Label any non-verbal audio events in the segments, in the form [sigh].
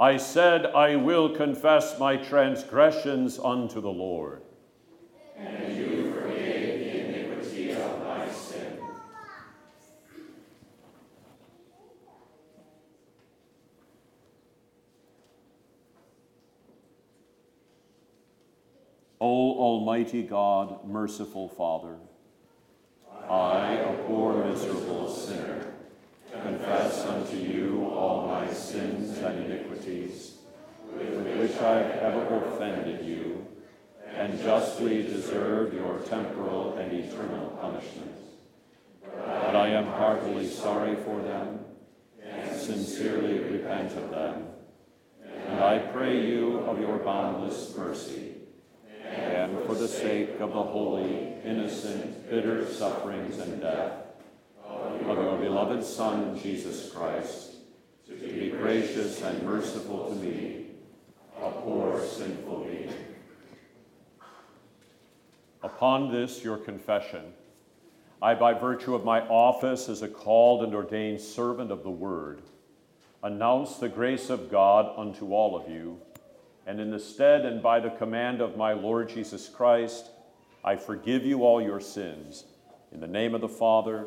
I said, I will confess my transgressions unto the Lord. And you the iniquity of my sin. O Almighty God, merciful Father, I, a poor miserable sinner, confess unto you all my sins and iniquities, with which I have ever offended you, and justly deserved your temporal and eternal punishment. But I am heartily sorry for them, and sincerely repent of them. And I pray you of your boundless mercy, and for the sake of the holy, innocent, bitter sufferings and death of your beloved Son, Jesus Christ, to be gracious and merciful to me, a poor sinful being. Upon this, your confession, I, by virtue of my office as a called and ordained servant of the Word, announce the grace of God unto all of you, and in the stead and by the command of my Lord Jesus Christ, I forgive you all your sins, in the name of the Father,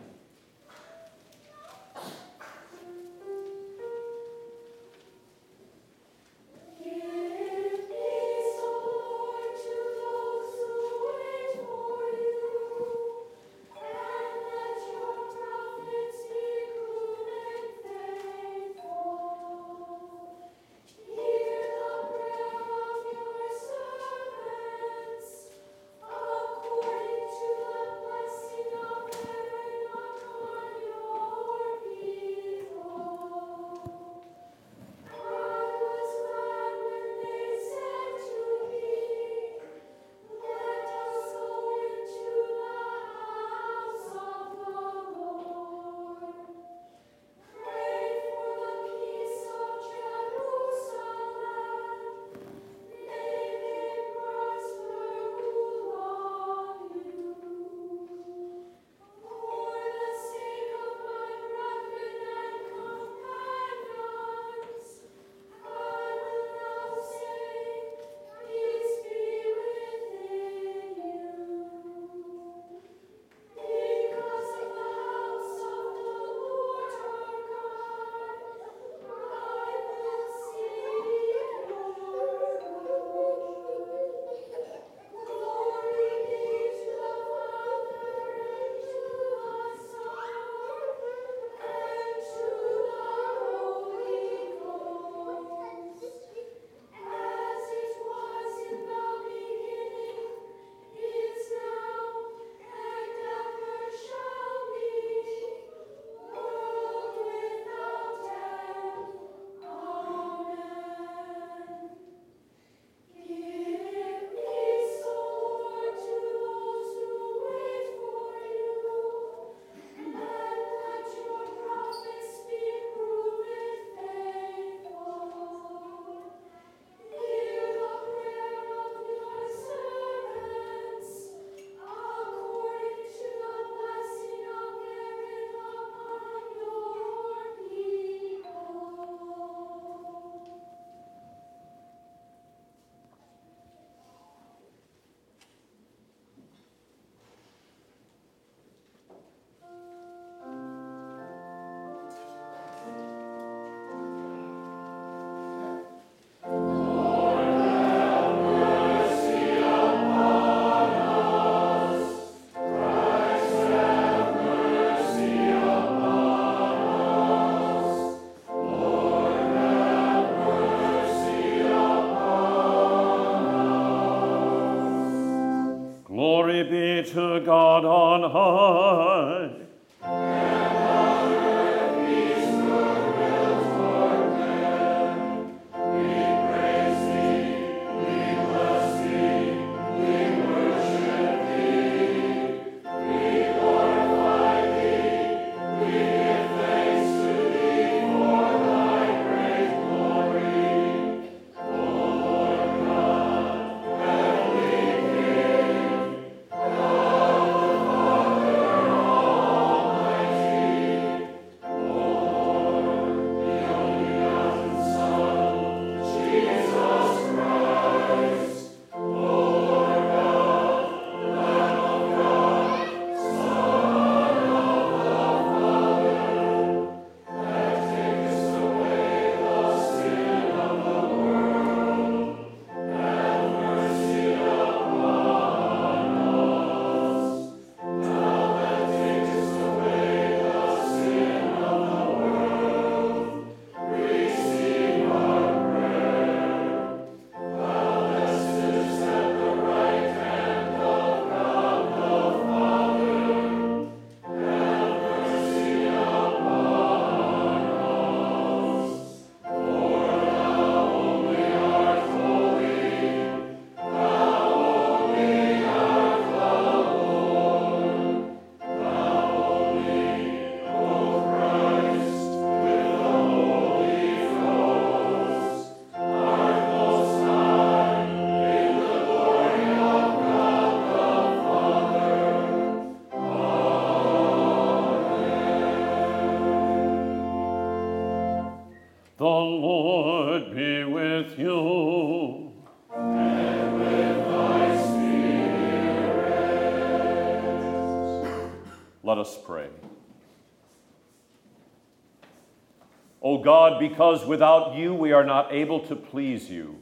God, because without you we are not able to please you,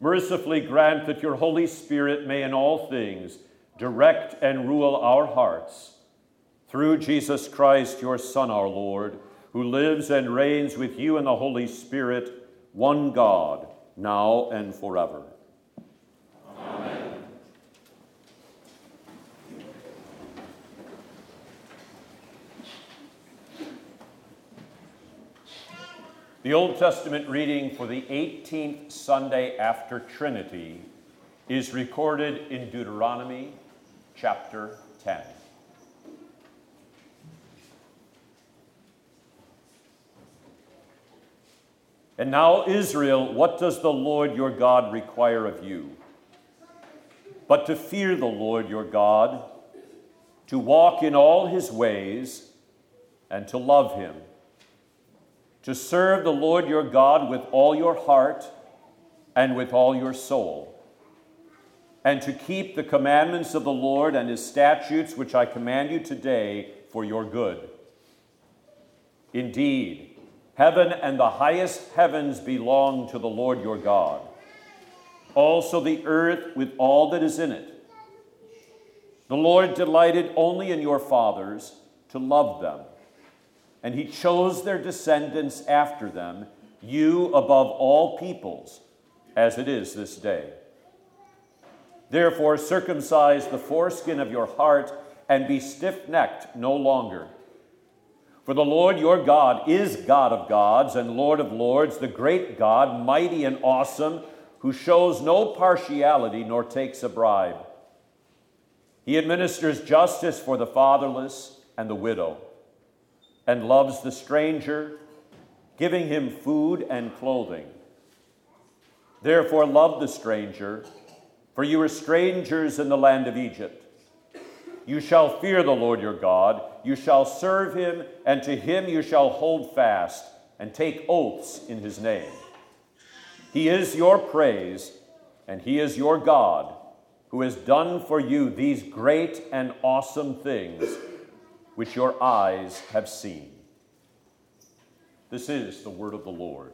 mercifully grant that your Holy Spirit may in all things direct and rule our hearts. Through Jesus Christ, your Son, our Lord, who lives and reigns with you in the Holy Spirit, one God, now and forever. The Old Testament reading for the 18th Sunday after Trinity is recorded in Deuteronomy chapter 10. And now, Israel, what does the Lord your God require of you? But to fear the Lord your God, to walk in all his ways, and to love him, to serve the Lord your God with all your heart and with all your soul, and to keep the commandments of the Lord and his statutes which I command you today for your good. Indeed, Heaven and the highest heavens belong to the Lord your God, also the earth with all that is in it. The Lord delighted only in your fathers to love them, and he chose their descendants after them, you above all peoples, as it is this day. Therefore, circumcise the foreskin of your heart and be stiff necked no longer. For the Lord your God is God of gods and Lord of lords, the great God, mighty and awesome, who shows no partiality nor takes a bribe. He administers justice for the fatherless and the widow, and loves the stranger, giving him food and clothing. Therefore, love the stranger, for you are strangers in the land of Egypt. You shall fear the Lord your God, you shall serve him, and to him you shall hold fast and take oaths in his name. He is your praise, and he is your God, who has done for you these great and awesome things which your eyes have seen. This is the word of the Lord.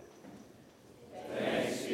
Thanks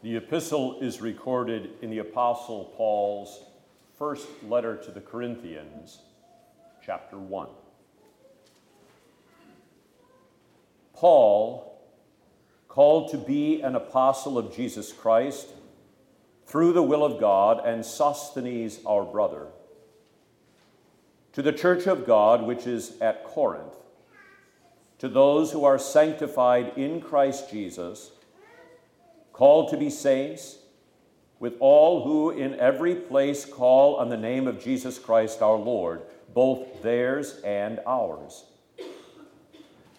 The epistle is recorded in the Apostle Paul's first letter to the Corinthians, chapter 1. Paul, called to be an apostle of Jesus Christ through the will of God, and Sosthenes, our brother, to the church of God which is at Corinth, to those who are sanctified in Christ Jesus, called to be saints, with all who in every place call on the name of Jesus Christ our Lord, both theirs and ours.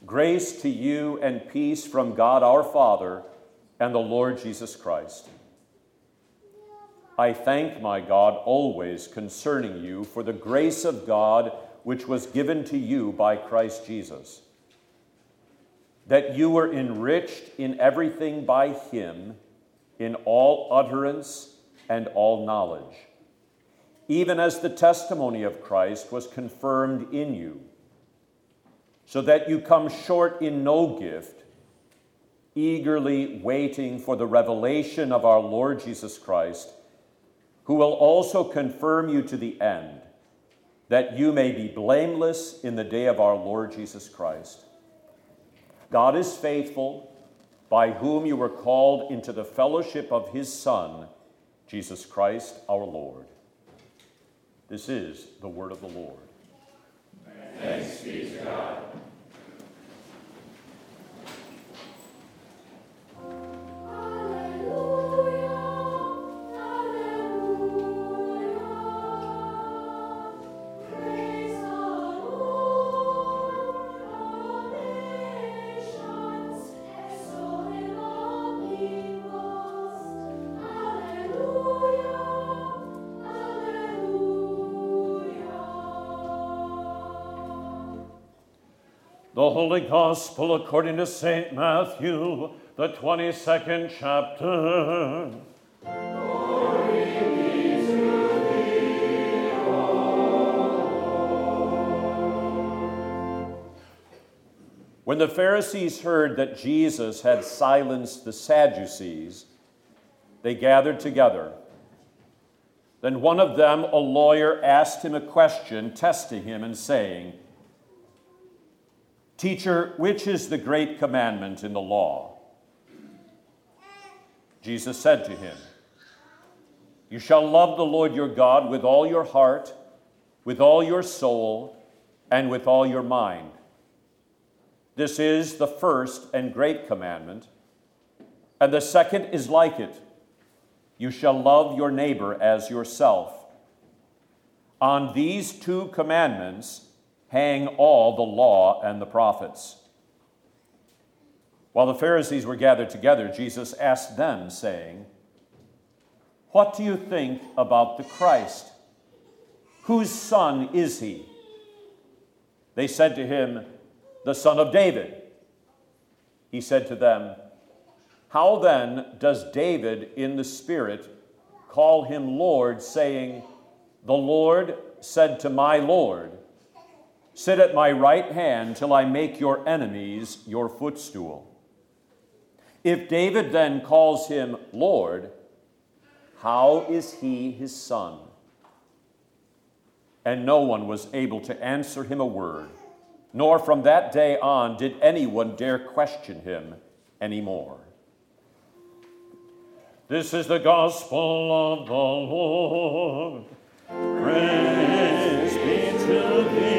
Grace to you and peace from God our Father and the Lord Jesus Christ. I thank my God always concerning you for the grace of God which was given to you by Christ Jesus that you were enriched in everything by him, in all utterance and all knowledge, even as the testimony of Christ was confirmed in you, so that you come short in no gift, eagerly waiting for the revelation of our Lord Jesus Christ, who will also confirm you to the end, that you may be blameless in the day of our Lord Jesus Christ. God is faithful, by whom you were called into the fellowship of his Son, Jesus Christ our Lord. This is the word of the Lord. Thanks be to God. Holy Gospel according to St. Matthew, the 22nd chapter. When the Pharisees heard that Jesus had silenced the Sadducees, they gathered together. Then one of them, a lawyer, asked him a question, testing him and saying, Teacher, which is the great commandment in the law? Jesus said to him, You shall love the Lord your God with all your heart, with all your soul, and with all your mind. This is the first and great commandment. And the second is like it you shall love your neighbor as yourself. On these two commandments, hang all the law and the prophets. While the Pharisees were gathered together, Jesus asked them, saying, What do you think about the Christ? Whose son is he? They said to him, The son of David. He said to them, How then does David in the Spirit call him Lord, saying, The Lord said to my Lord, Sit at my right hand till I make your enemies your footstool. If David then calls him Lord, how is he his son? And no one was able to answer him a word, nor from that day on did anyone dare question him anymore. This is the gospel of the Lord. Praise be to thee.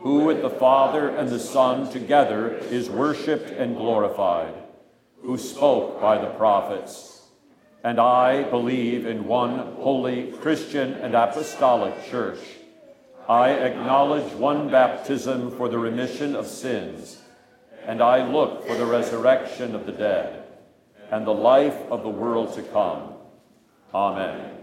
who with the Father and the Son together is worshiped and glorified, who spoke by the prophets. And I believe in one holy Christian and apostolic church I acknowledge one baptism for the remission of sins, and I look for the resurrection of the dead and the life of the world to come. Amen.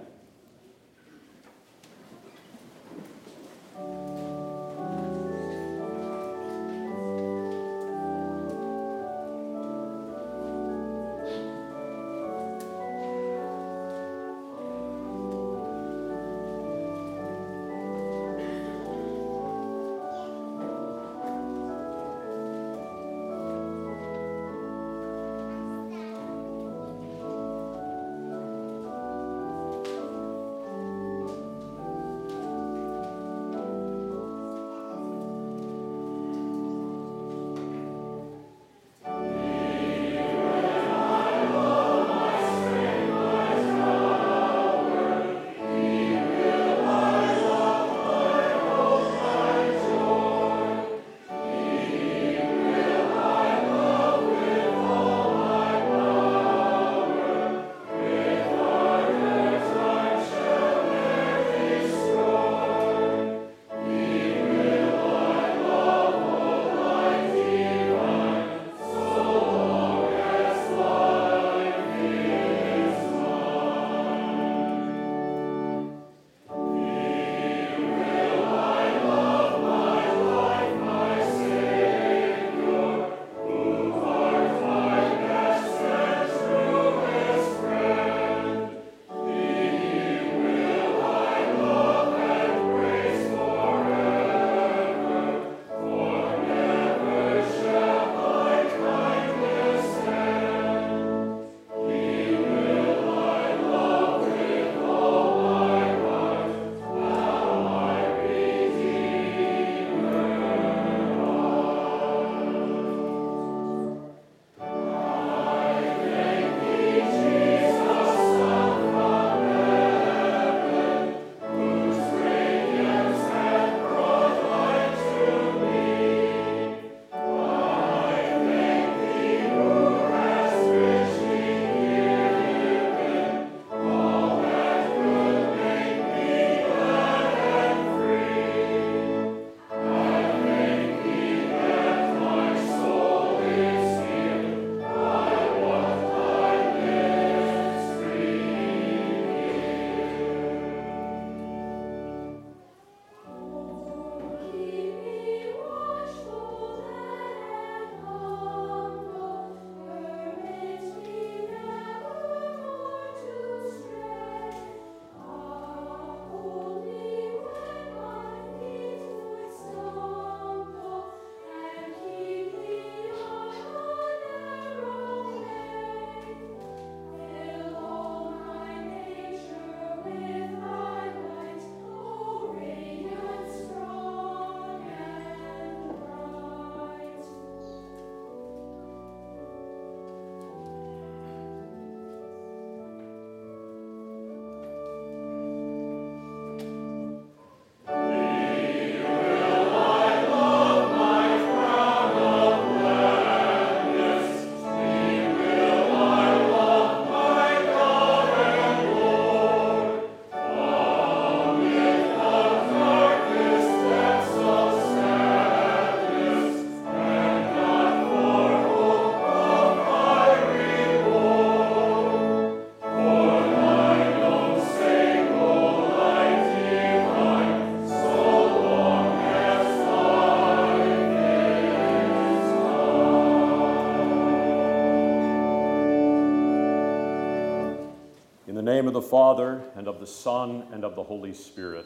Name of the Father, and of the Son, and of the Holy Spirit.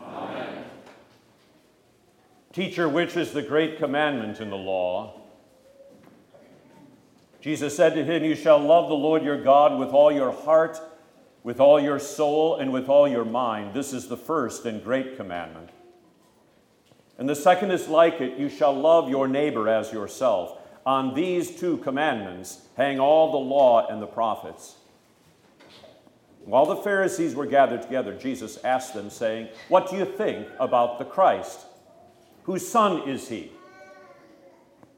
Amen. Teacher, which is the great commandment in the law? Jesus said to him, You shall love the Lord your God with all your heart, with all your soul, and with all your mind. This is the first and great commandment. And the second is like it you shall love your neighbor as yourself. On these two commandments hang all the law and the prophets. While the Pharisees were gathered together, Jesus asked them, saying, What do you think about the Christ? Whose son is he?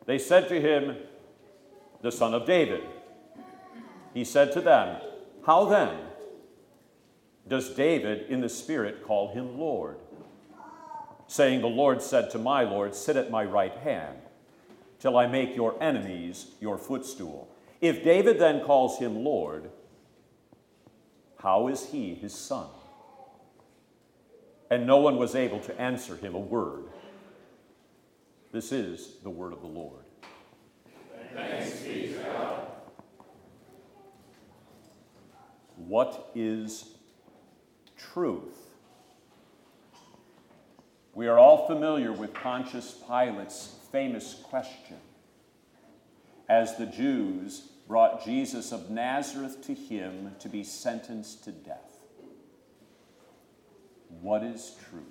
They said to him, The son of David. He said to them, How then does David in the Spirit call him Lord? Saying, The Lord said to my Lord, Sit at my right hand, till I make your enemies your footstool. If David then calls him Lord, how is he his son? And no one was able to answer him a word. This is the word of the Lord. Thanks be to God. What is truth? We are all familiar with Pontius Pilate's famous question as the Jews brought Jesus of Nazareth to him to be sentenced to death. What is truth?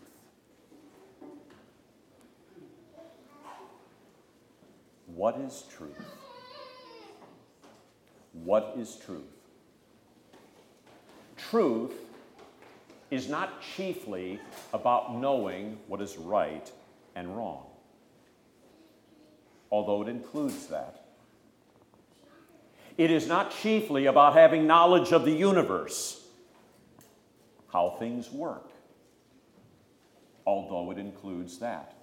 What is truth? What is truth? Truth is not chiefly about knowing what is right and wrong, although it includes that. It is not chiefly about having knowledge of the universe, how things work, although it includes that.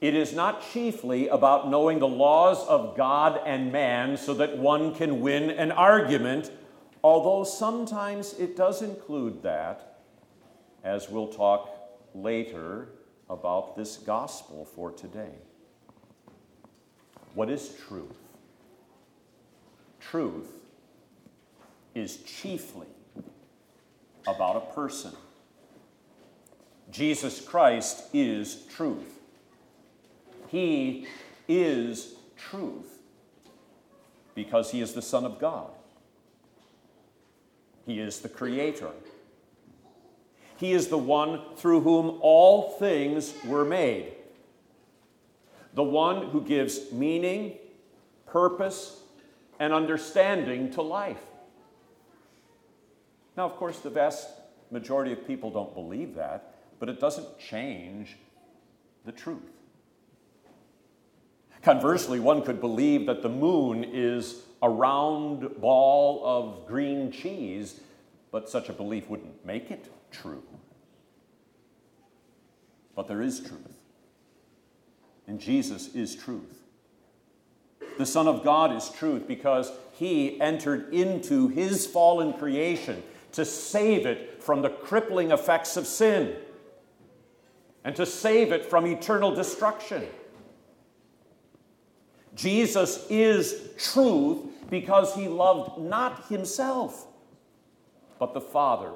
It is not chiefly about knowing the laws of God and man so that one can win an argument, although sometimes it does include that, as we'll talk later about this gospel for today. What is truth? Truth is chiefly about a person. Jesus Christ is truth. He is truth because he is the Son of God. He is the Creator. He is the one through whom all things were made. The one who gives meaning, purpose, and understanding to life. Now, of course, the vast majority of people don't believe that, but it doesn't change the truth. Conversely, one could believe that the moon is a round ball of green cheese, but such a belief wouldn't make it true. But there is truth, and Jesus is truth. The Son of God is truth because he entered into his fallen creation to save it from the crippling effects of sin and to save it from eternal destruction. Jesus is truth because he loved not himself, but the Father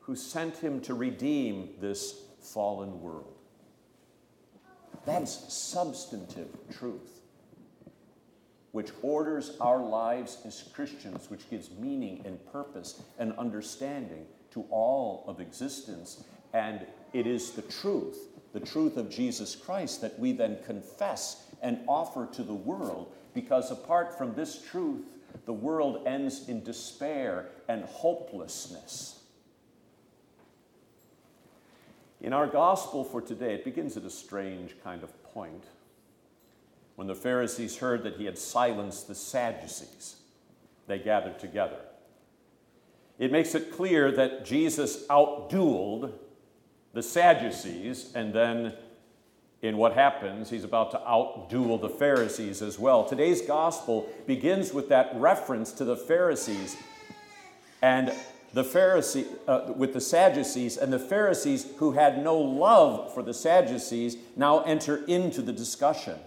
who sent him to redeem this fallen world. That's substantive truth which orders our lives as Christians, which gives meaning and purpose and understanding to all of existence. And it is the truth, the truth of Jesus Christ, that we then confess and offer to the world, because apart from this truth, the world ends in despair and hopelessness. In our gospel for today, it begins at a strange kind of point when the Pharisees heard that he had silenced the Sadducees, they gathered together. It makes it clear that Jesus outdueled the Sadducees, and then in what happens, he's about to outduel the Pharisees as well. Today's gospel begins with that reference to the Pharisees and the Pharisee uh, with the Sadducees, and the Pharisees who had no love for the Sadducees now enter into the discussion.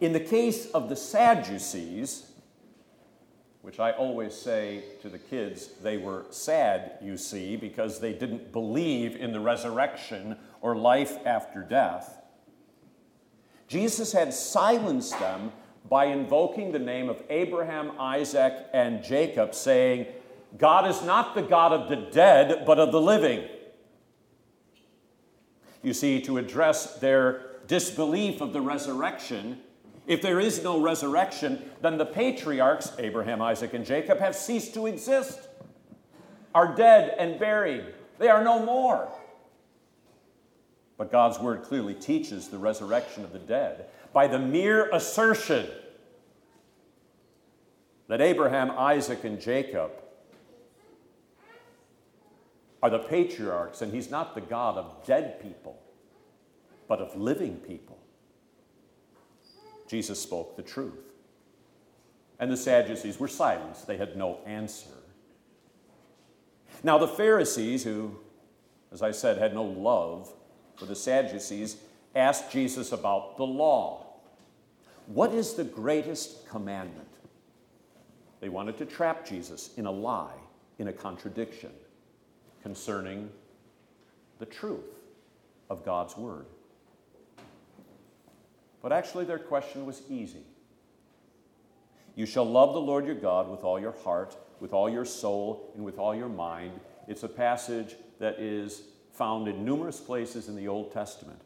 In the case of the Sadducees, which I always say to the kids, they were sad, you see, because they didn't believe in the resurrection or life after death. Jesus had silenced them by invoking the name of Abraham, Isaac, and Jacob, saying, God is not the God of the dead, but of the living. You see, to address their disbelief of the resurrection, if there is no resurrection, then the patriarchs, Abraham, Isaac, and Jacob, have ceased to exist, are dead and buried. They are no more. But God's word clearly teaches the resurrection of the dead by the mere assertion that Abraham, Isaac, and Jacob are the patriarchs, and he's not the God of dead people, but of living people. Jesus spoke the truth. And the Sadducees were silenced, they had no answer. Now, the Pharisees, who, as I said, had no love for the Sadducees, asked Jesus about the law. What is the greatest commandment? They wanted to trap Jesus in a lie, in a contradiction concerning the truth of God's Word. But actually, their question was easy. You shall love the Lord your God with all your heart, with all your soul, and with all your mind. It's a passage that is found in numerous places in the Old Testament.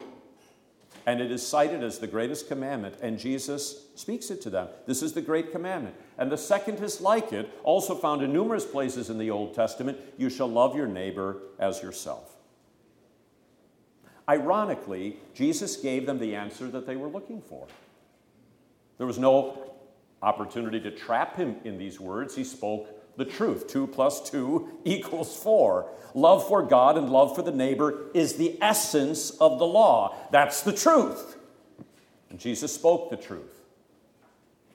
And it is cited as the greatest commandment, and Jesus speaks it to them. This is the great commandment. And the second is like it, also found in numerous places in the Old Testament you shall love your neighbor as yourself. Ironically, Jesus gave them the answer that they were looking for. There was no opportunity to trap him in these words. He spoke the truth. Two plus two [laughs] equals four. Love for God and love for the neighbor is the essence of the law. That's the truth. And Jesus spoke the truth.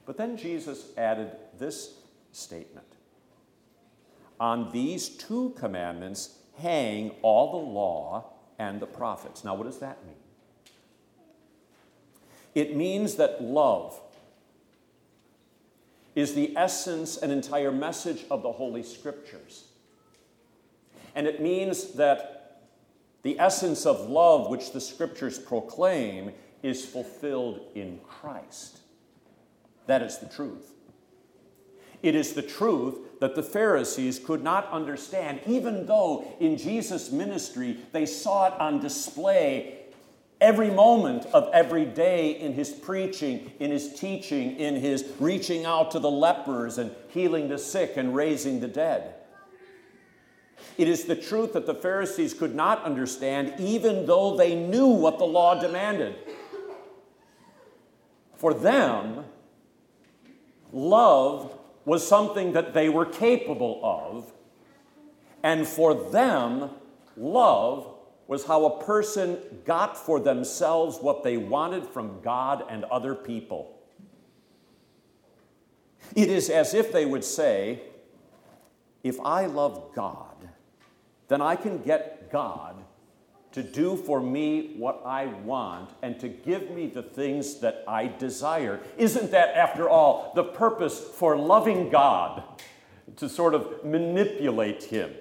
But then Jesus added this statement On these two commandments hang all the law and the prophets. Now, what does that mean? It means that love is the essence and entire message of the Holy Scriptures. And it means that the essence of love which the Scriptures proclaim is fulfilled in Christ. That is the truth. It is the truth that the Pharisees could not understand, even though in Jesus' ministry they saw it on display every moment of every day in his preaching, in his teaching, in his reaching out to the lepers and healing the sick and raising the dead. It is the truth that the Pharisees could not understand, even though they knew what the law demanded. For them, love was something that they were capable of, and for them, love was how a person got for themselves what they wanted from God and other people. It is as if they would say, If I love God, then I can get God to do for me what I want and to give me the things that I desire. Isn't that, after all, the purpose for loving God? To sort of manipulate Him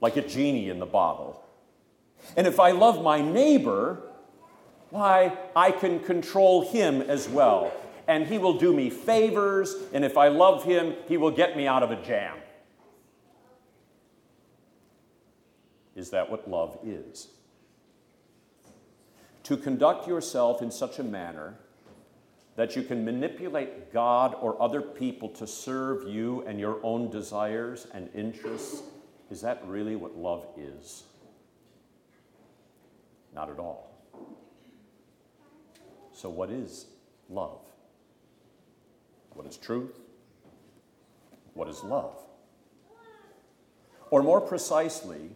like a genie in the bottle. And if I love my neighbor, why, I can control him as well. And he will do me favors, and if I love him, he will get me out of a jam. Is that what love is? To conduct yourself in such a manner that you can manipulate God or other people to serve you and your own desires and interests, is that really what love is? Not at all. So, what is love? What is truth? What is love? Or more precisely,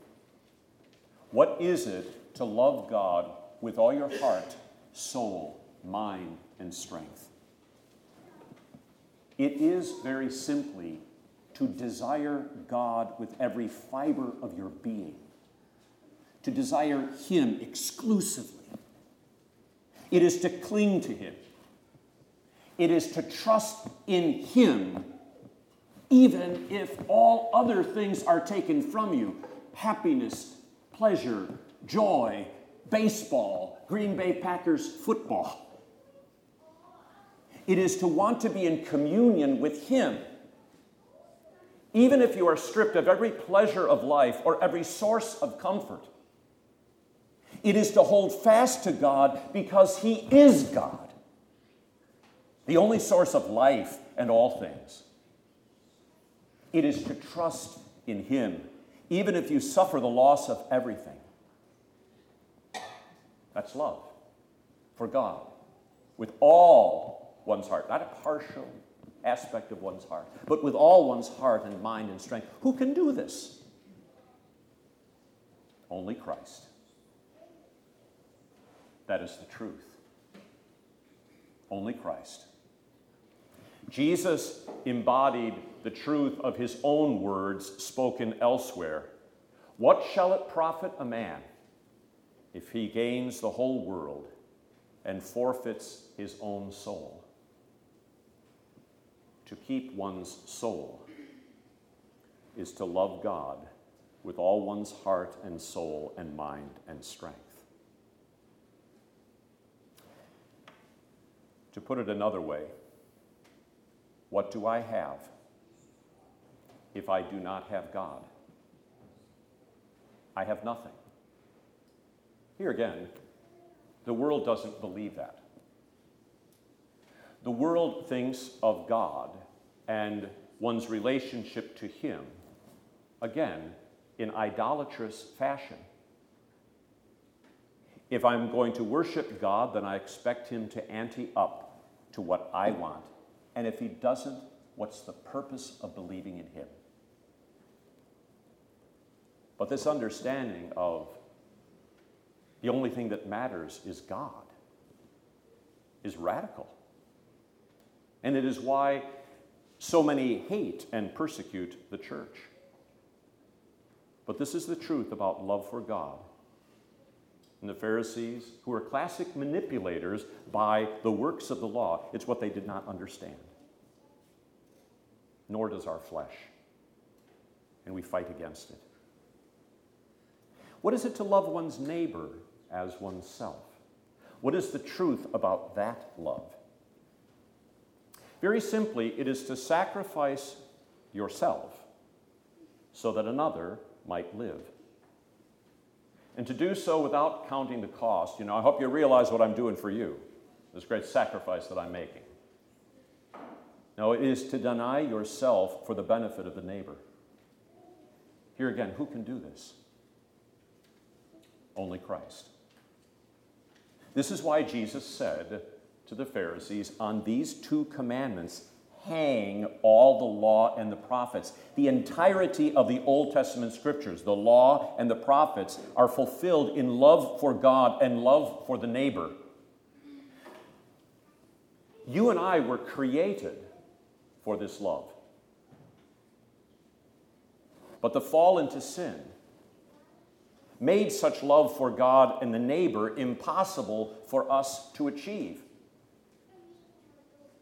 what is it to love God with all your heart, soul, mind, and strength? It is very simply to desire God with every fiber of your being to desire Him exclusively. It is to cling to Him. It is to trust in Him even if all other things are taken from you happiness, pleasure, joy, baseball, Green Bay Packers football. It is to want to be in communion with Him. Even if you are stripped of every pleasure of life or every source of comfort, it is to hold fast to God because He is God, the only source of life and all things. It is to trust in Him, even if you suffer the loss of everything. That's love for God with all one's heart, not a partial aspect of one's heart, but with all one's heart and mind and strength. Who can do this? Only Christ. That is the truth. Only Christ. Jesus embodied the truth of his own words spoken elsewhere. What shall it profit a man if he gains the whole world and forfeits his own soul? To keep one's soul is to love God with all one's heart and soul and mind and strength. To put it another way, what do I have if I do not have God? I have nothing. Here again, the world doesn't believe that. The world thinks of God and one's relationship to Him, again, in idolatrous fashion. If I'm going to worship God, then I expect Him to ante up to what I want. And if he doesn't, what's the purpose of believing in him? But this understanding of the only thing that matters is God is radical. And it is why so many hate and persecute the church. But this is the truth about love for God and the Pharisees, who were classic manipulators by the works of the law. It's what they did not understand. Nor does our flesh. And we fight against it. What is it to love one's neighbor as oneself? What is the truth about that love? Very simply, it is to sacrifice yourself so that another might live and to do so without counting the cost. You know, I hope you realize what I'm doing for you, this great sacrifice that I'm making. No, it is to deny yourself for the benefit of the neighbor. Here again, who can do this? Only Christ. This is why Jesus said to the Pharisees, On these two commandments hang all the law and the prophets. The entirety of the Old Testament scriptures, the law and the prophets, are fulfilled in love for God and love for the neighbor. You and I were created for this love. But the fall into sin made such love for God and the neighbor impossible for us to achieve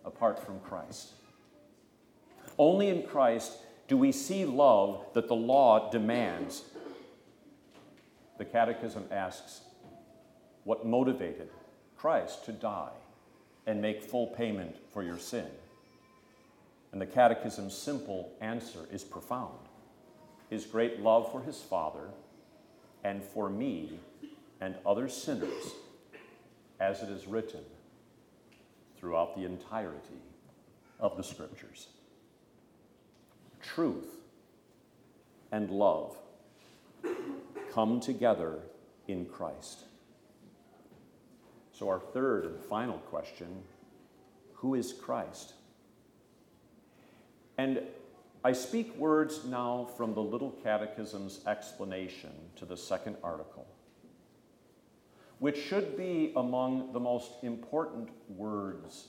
apart from Christ. Only in Christ do we see love that the law demands. The Catechism asks what motivated Christ to die and make full payment for your sin? And the Catechism's simple answer is profound his great love for his Father and for me and other sinners, as it is written throughout the entirety of the Scriptures truth, and love come together in Christ. So, our third and final question who is Christ? And I speak words now from the Little Catechism's explanation to the second article, which should be among the most important words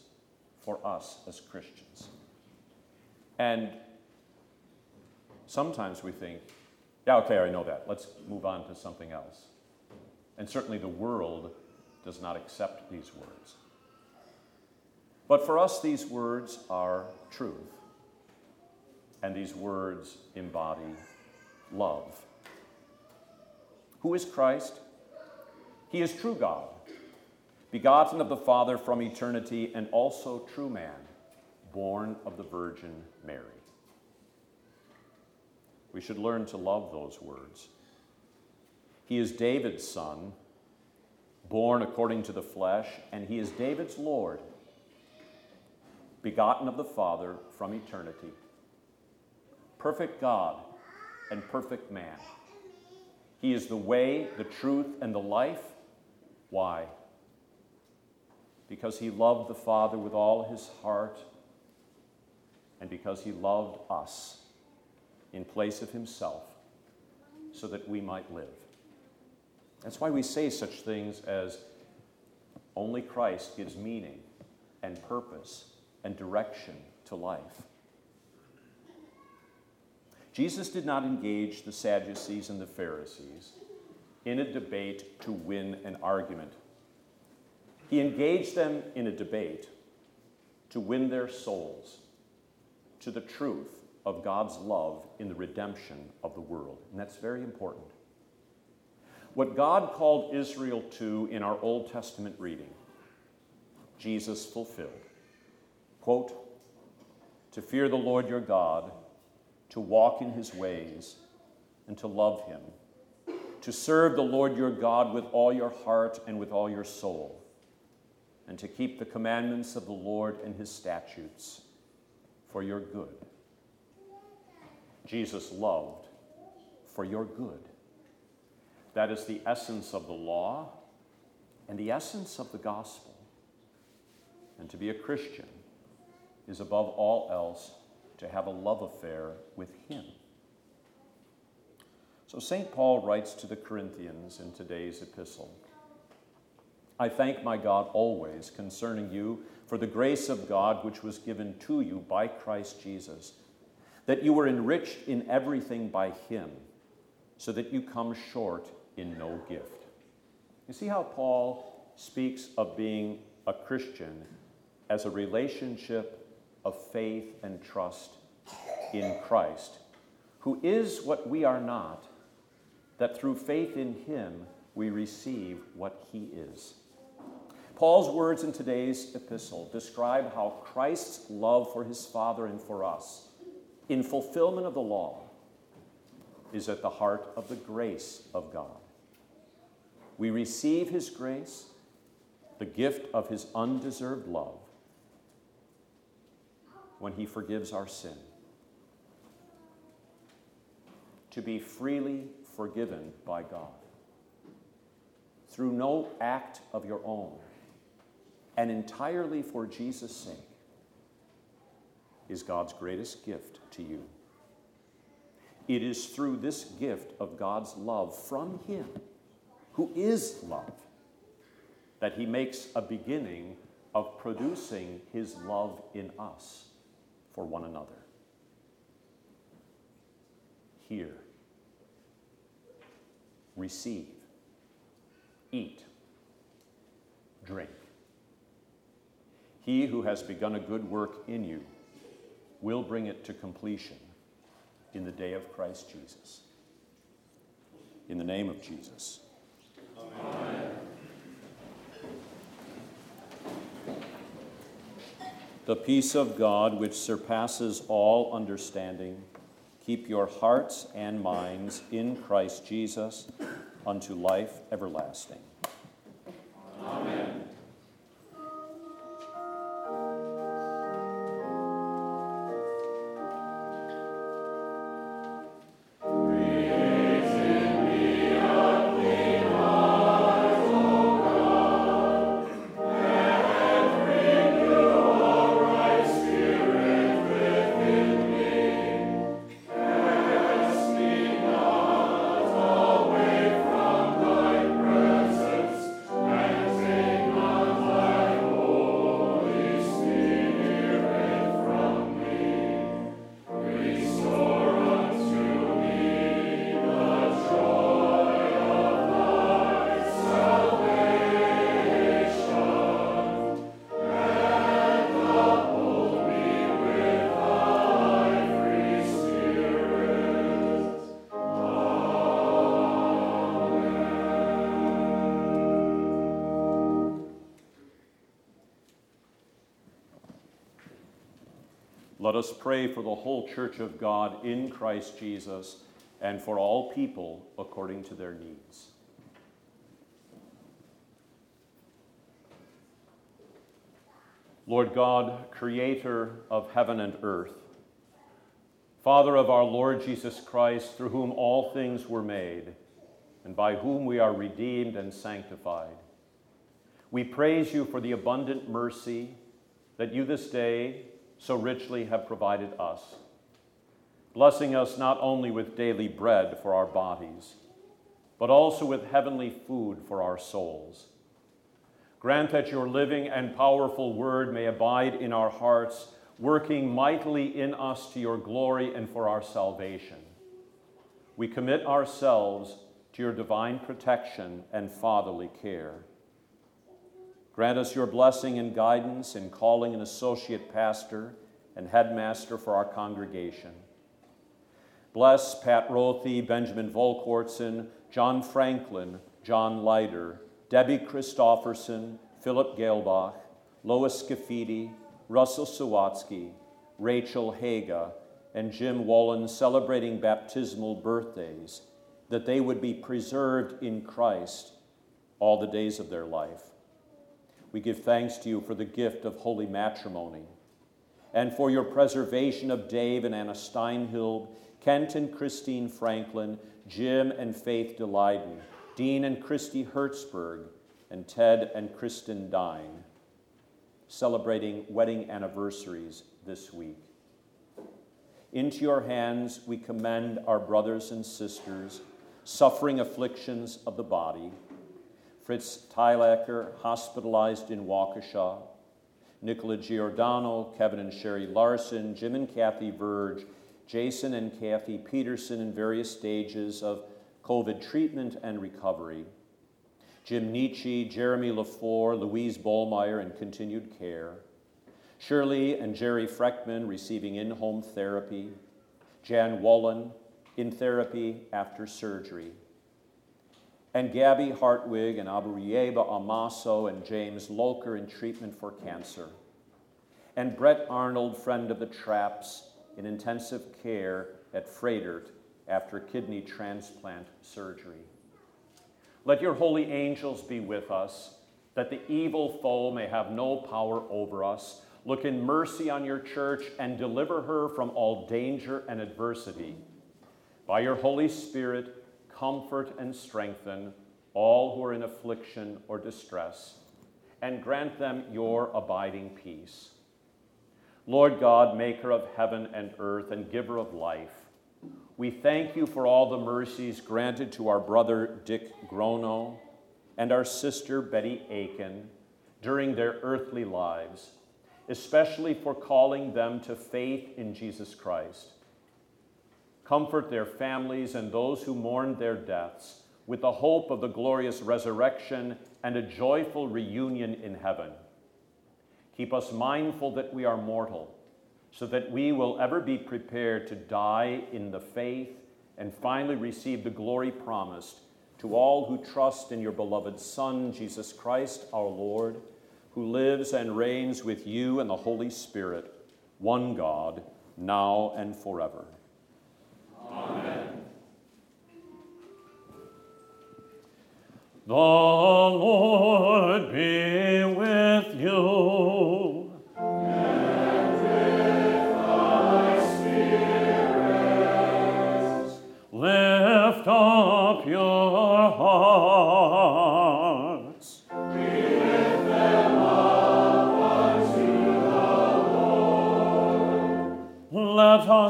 for us as Christians. And Sometimes we think, yeah, okay, I know that. Let's move on to something else. And certainly the world does not accept these words. But for us, these words are truth. and these words embody love. Who is Christ? He is true God, begotten of the Father from eternity, and also true man, born of the Virgin Mary. We should learn to love those words. He is David's son, born according to the flesh, and he is David's Lord, begotten of the Father from eternity. Perfect God and perfect man. He is the way, the truth, and the life. Why? Because he loved the Father with all his heart, and because he loved us in place of himself, so that we might live. That's why we say such things as only Christ gives meaning and purpose and direction to life. Jesus did not engage the Sadducees and the Pharisees in a debate to win an argument. He engaged them in a debate to win their souls to the truth of God's love in the redemption of the world. And that's very important. What God called Israel to in our Old Testament reading, Jesus fulfilled. Quote, to fear the Lord your God, to walk in his ways, and to love him, to serve the Lord your God with all your heart and with all your soul, and to keep the commandments of the Lord and his statutes for your good. Jesus loved for your good. That is the essence of the law and the essence of the gospel. And to be a Christian is above all else to have a love affair with Him. So St. Paul writes to the Corinthians in today's epistle I thank my God always concerning you for the grace of God which was given to you by Christ Jesus, that you were enriched in everything by Him, so that you come short in no gift. You see how Paul speaks of being a Christian as a relationship of faith and trust in Christ, who is what we are not, that through faith in him we receive what he is. Paul's words in today's epistle describe how Christ's love for his Father and for us, in fulfillment of the law, is at the heart of the grace of God. We receive his grace, the gift of his undeserved love, when he forgives our sin. To be freely forgiven by God through no act of your own and entirely for Jesus' sake is God's greatest gift to you. It is through this gift of God's love from Him, who is love, that He makes a beginning of producing His love in us for one another. Hear, receive, eat, drink. He who has begun a good work in you will bring it to completion in the day of Christ Jesus. In the name of Jesus. Amen. The peace of God, which surpasses all understanding, keep your hearts and minds in Christ Jesus unto life everlasting. Let us pray for the whole church of God in Christ Jesus and for all people according to their needs. Lord God, creator of heaven and earth, Father of our Lord Jesus Christ, through whom all things were made, and by whom we are redeemed and sanctified, we praise you for the abundant mercy that you this day so richly have provided us, blessing us not only with daily bread for our bodies, but also with heavenly food for our souls. Grant that your living and powerful word may abide in our hearts, working mightily in us to your glory and for our salvation. We commit ourselves to your divine protection and fatherly care. Grant us your blessing and guidance in calling an associate pastor and headmaster for our congregation. Bless Pat Rothy, Benjamin Volkortson, John Franklin, John Leiter, Debbie Christofferson, Philip Gelbach, Lois Scafidi, Russell Sawatsky, Rachel Haga, and Jim Wallen celebrating baptismal birthdays, that they would be preserved in Christ all the days of their life. We give thanks to you for the gift of holy matrimony and for your preservation of Dave and Anna Steinhild, Kent and Christine Franklin, Jim and Faith Delyden, Dean and Christy Hertzberg, and Ted and Kristen Dine, celebrating wedding anniversaries this week. Into your hands we commend our brothers and sisters suffering afflictions of the body. Fritz Tylacker, hospitalized in Waukesha. Nicola Giordano, Kevin and Sherry Larson, Jim and Kathy Verge, Jason and Kathy Peterson in various stages of COVID treatment and recovery. Jim Nietzsche, Jeremy LaFleur, Louise Bollmeyer in continued care. Shirley and Jerry Freckman receiving in home therapy. Jan Wallen in therapy after surgery. And Gabby Hartwig and Aburieba Amaso and James Loker in treatment for cancer. And Brett Arnold, friend of the Traps, in intensive care at Froedtert after kidney transplant surgery. Let your holy angels be with us, that the evil foe may have no power over us. Look in mercy on your church and deliver her from all danger and adversity. By your Holy Spirit, comfort and strengthen all who are in affliction or distress, and grant them your abiding peace. Lord God, maker of heaven and earth and giver of life, we thank you for all the mercies granted to our brother Dick Grono and our sister Betty Aiken during their earthly lives, especially for calling them to faith in Jesus Christ. Comfort their families and those who mourn their deaths with the hope of the glorious resurrection and a joyful reunion in heaven. Keep us mindful that we are mortal, so that we will ever be prepared to die in the faith and finally receive the glory promised to all who trust in your beloved Son, Jesus Christ our Lord, who lives and reigns with you and the Holy Spirit, one God, now and forever. The Lord be with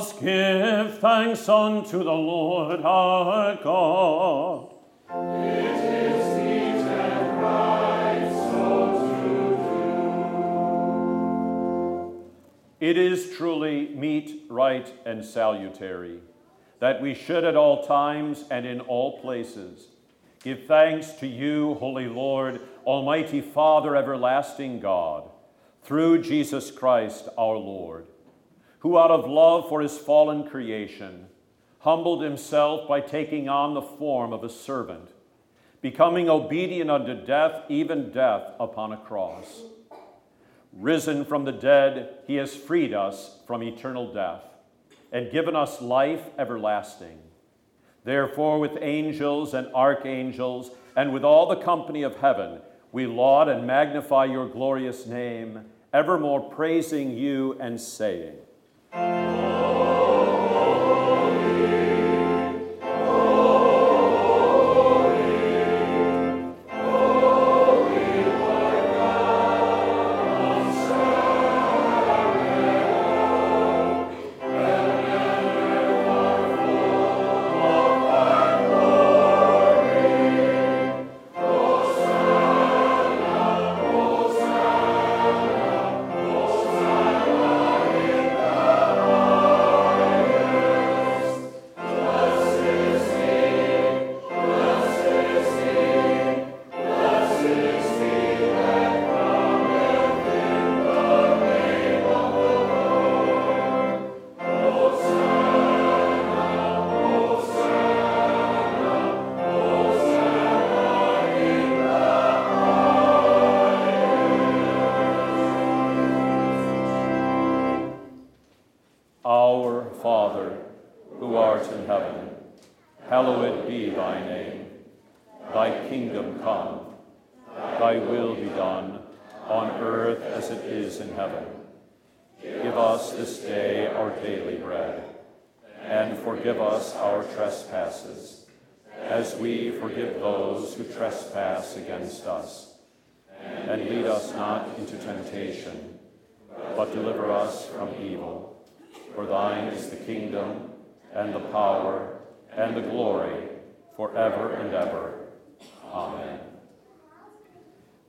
us give thanks unto the Lord our God. It is meet and right so to do. It is truly meet, right, and salutary that we should at all times and in all places give thanks to you, Holy Lord, Almighty Father, everlasting God, through Jesus Christ our Lord, who out of love for his fallen creation humbled himself by taking on the form of a servant, becoming obedient unto death, even death upon a cross. Risen from the dead, he has freed us from eternal death and given us life everlasting. Therefore, with angels and archangels and with all the company of heaven, we laud and magnify your glorious name, evermore praising you and saying, Oh.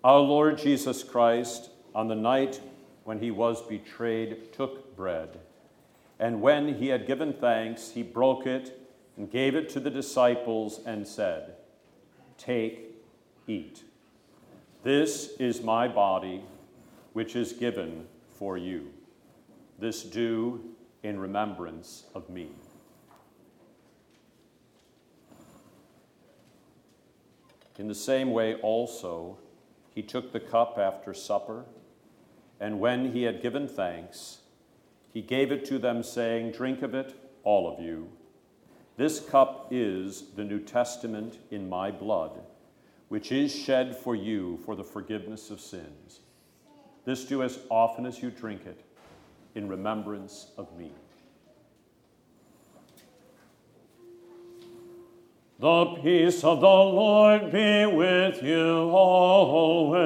Our Lord Jesus Christ, on the night when he was betrayed, took bread. And when he had given thanks, he broke it and gave it to the disciples and said, Take, eat. This is my body, which is given for you. This do in remembrance of me. In the same way, also, he took the cup after supper, and when he had given thanks, he gave it to them, saying, Drink of it, all of you. This cup is the New Testament in my blood, which is shed for you for the forgiveness of sins. This do as often as you drink it in remembrance of me. The peace of the Lord be with you always.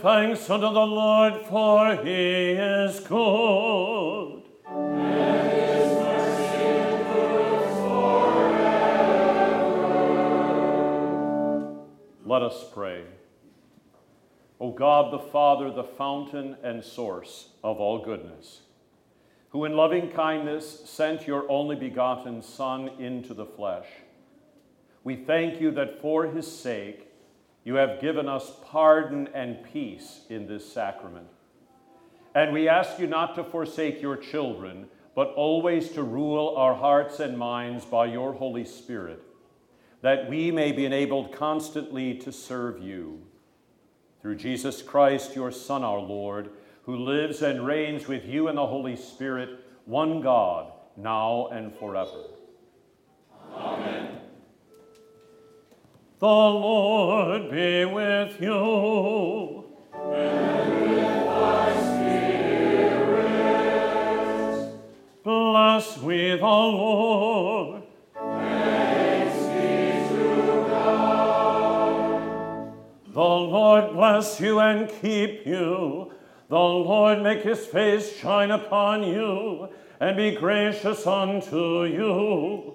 Thanks unto the Lord, for he is good. And his mercy Let us pray. O God the Father, the fountain and source of all goodness, who in loving kindness sent your only begotten Son into the flesh, we thank you that for his sake you have given us pardon and peace in this sacrament. And we ask you not to forsake your children, but always to rule our hearts and minds by your Holy Spirit, that we may be enabled constantly to serve you. Through Jesus Christ, your Son, our Lord, who lives and reigns with you in the Holy Spirit, one God, now and forever. Amen. The Lord be with you. And with thy spirit. Bless we the Lord. Thanks be to God. The Lord bless you and keep you. The Lord make his face shine upon you and be gracious unto you.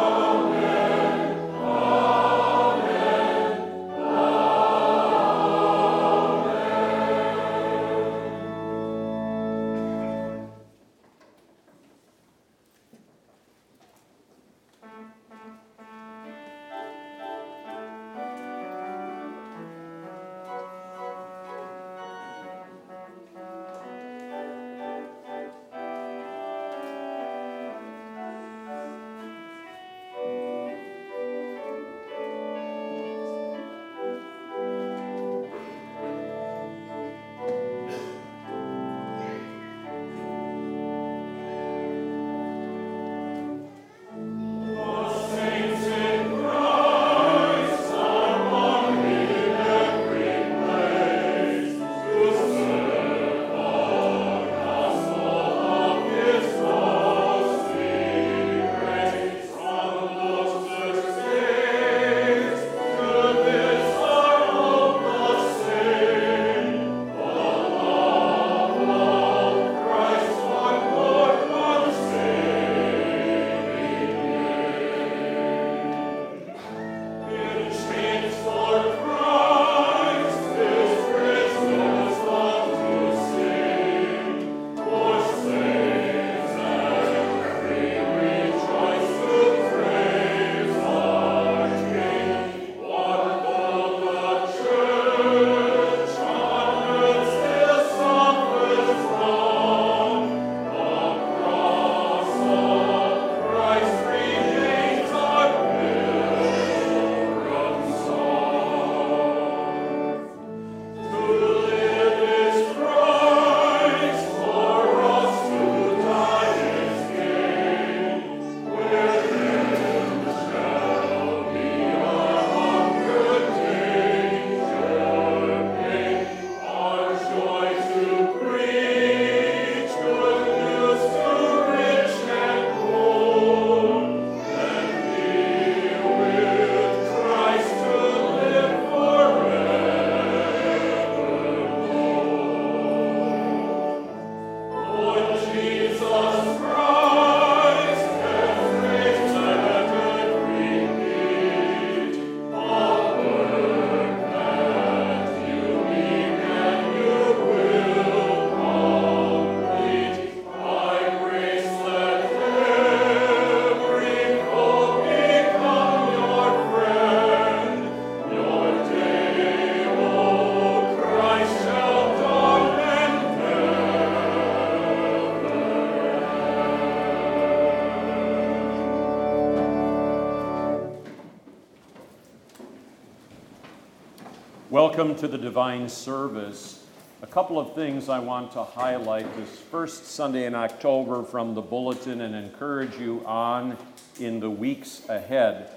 Welcome to the divine service. A couple of things I want to highlight this first Sunday in October from the bulletin and encourage you on in the weeks ahead.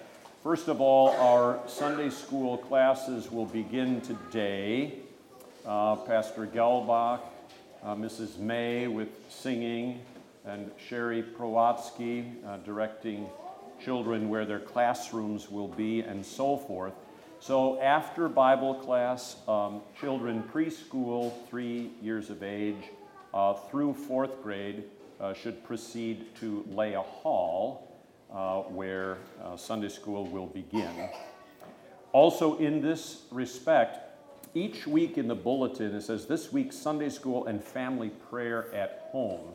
First of all, our Sunday school classes will begin today. Uh, Pastor Gelbach, uh, Mrs. May with singing, and Sherry Prowatsky uh, directing children where their classrooms will be and so forth. So after Bible class, um, children preschool, three years of age, uh, through fourth grade uh, should proceed to Leah Hall, uh, where uh, Sunday school will begin. Also, in this respect, each week in the bulletin it says this week Sunday school and family prayer at home.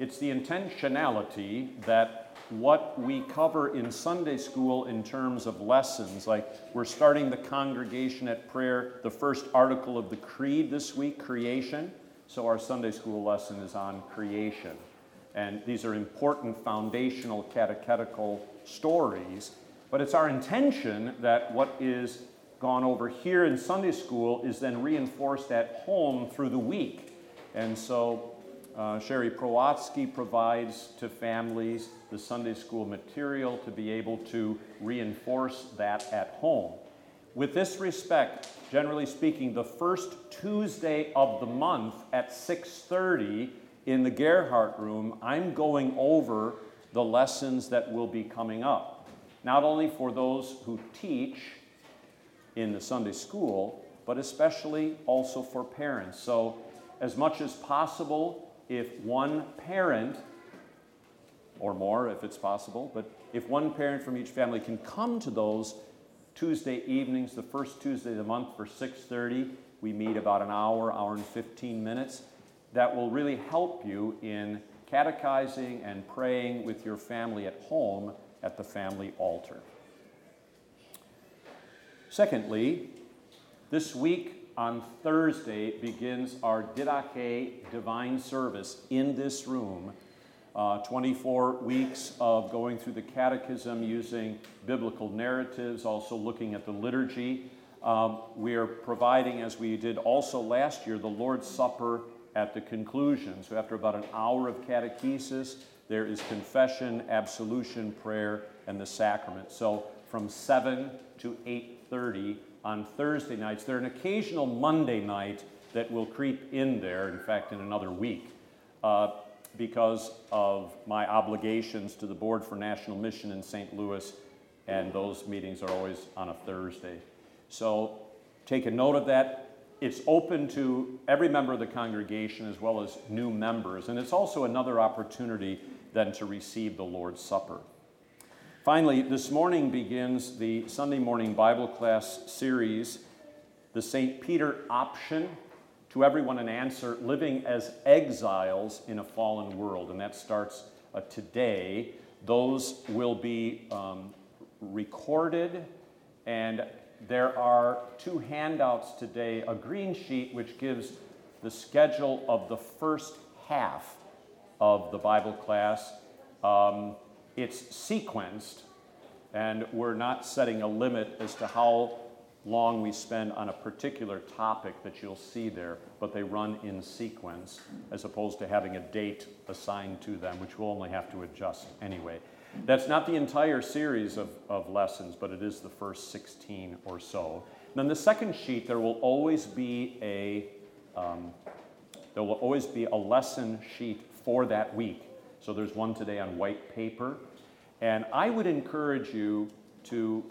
It's the intentionality that what we cover in Sunday school in terms of lessons, like we're starting the congregation at prayer, the first article of the Creed this week, creation. So our Sunday school lesson is on creation. And these are important foundational catechetical stories. But it's our intention that what is gone over here in Sunday school is then reinforced at home through the week. And so uh, Sherry Prowatsky provides to families the Sunday school material to be able to reinforce that at home. With this respect, generally speaking, the first Tuesday of the month at 6:30 in the Gerhardt room, I'm going over the lessons that will be coming up. Not only for those who teach in the Sunday school, but especially also for parents. So, as much as possible, if one parent, or more if it's possible, but if one parent from each family can come to those Tuesday evenings, the first Tuesday of the month for 6:30, we meet about an hour, hour and 15 minutes. That will really help you in catechizing and praying with your family at home at the family altar. Secondly, this week on Thursday begins our Didache Divine Service in this room. Uh, 24 weeks of going through the catechism using biblical narratives, also looking at the liturgy. Um, we are providing, as we did also last year, the Lord's Supper at the conclusion. So, after about an hour of catechesis, there is confession, absolution, prayer, and the sacrament. So, from 7 to 8:30 on Thursday nights. There's an occasional Monday night that will creep in there, in fact, in another week, uh, because of my obligations to the Board for National Mission in St. Louis, and those meetings are always on a Thursday. So take a note of that. It's open to every member of the congregation as well as new members, and it's also another opportunity then to receive the Lord's Supper. Finally, this morning begins the Sunday morning Bible class series, the St. Peter option to everyone an answer living as exiles in a fallen world. And that starts uh, today. Those will be um, recorded, and there are two handouts today a green sheet which gives the schedule of the first half of the Bible class. Um, it's sequenced, and we're not setting a limit as to how long we spend on a particular topic that you'll see there, but they run in sequence as opposed to having a date assigned to them, which we'll only have to adjust anyway. That's not the entire series of, of lessons, but it is the first 16 or so. And then the second sheet, there will always be a um, there will always be a lesson sheet for that week. So there's one today on white paper. And I would encourage you to,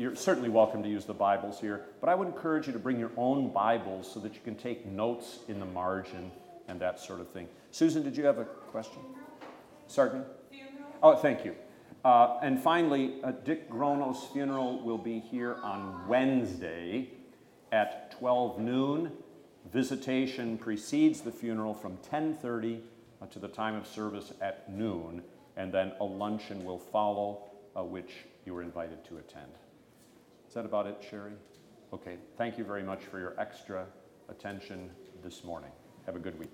you're certainly welcome to use the Bibles here, but I would encourage you to bring your own Bibles so that you can take notes in the margin and that sort of thing. Susan, did you have a question? Sergeant? Oh, thank you. Uh, and finally, uh, Dick Grono's funeral will be here on Wednesday at 12 noon. Visitation precedes the funeral from 10:30 uh, to the time of service at noon, and then a luncheon will follow, uh, which you are invited to attend. Is that about it, Sherry? Okay, thank you very much for your extra attention this morning. Have a good week.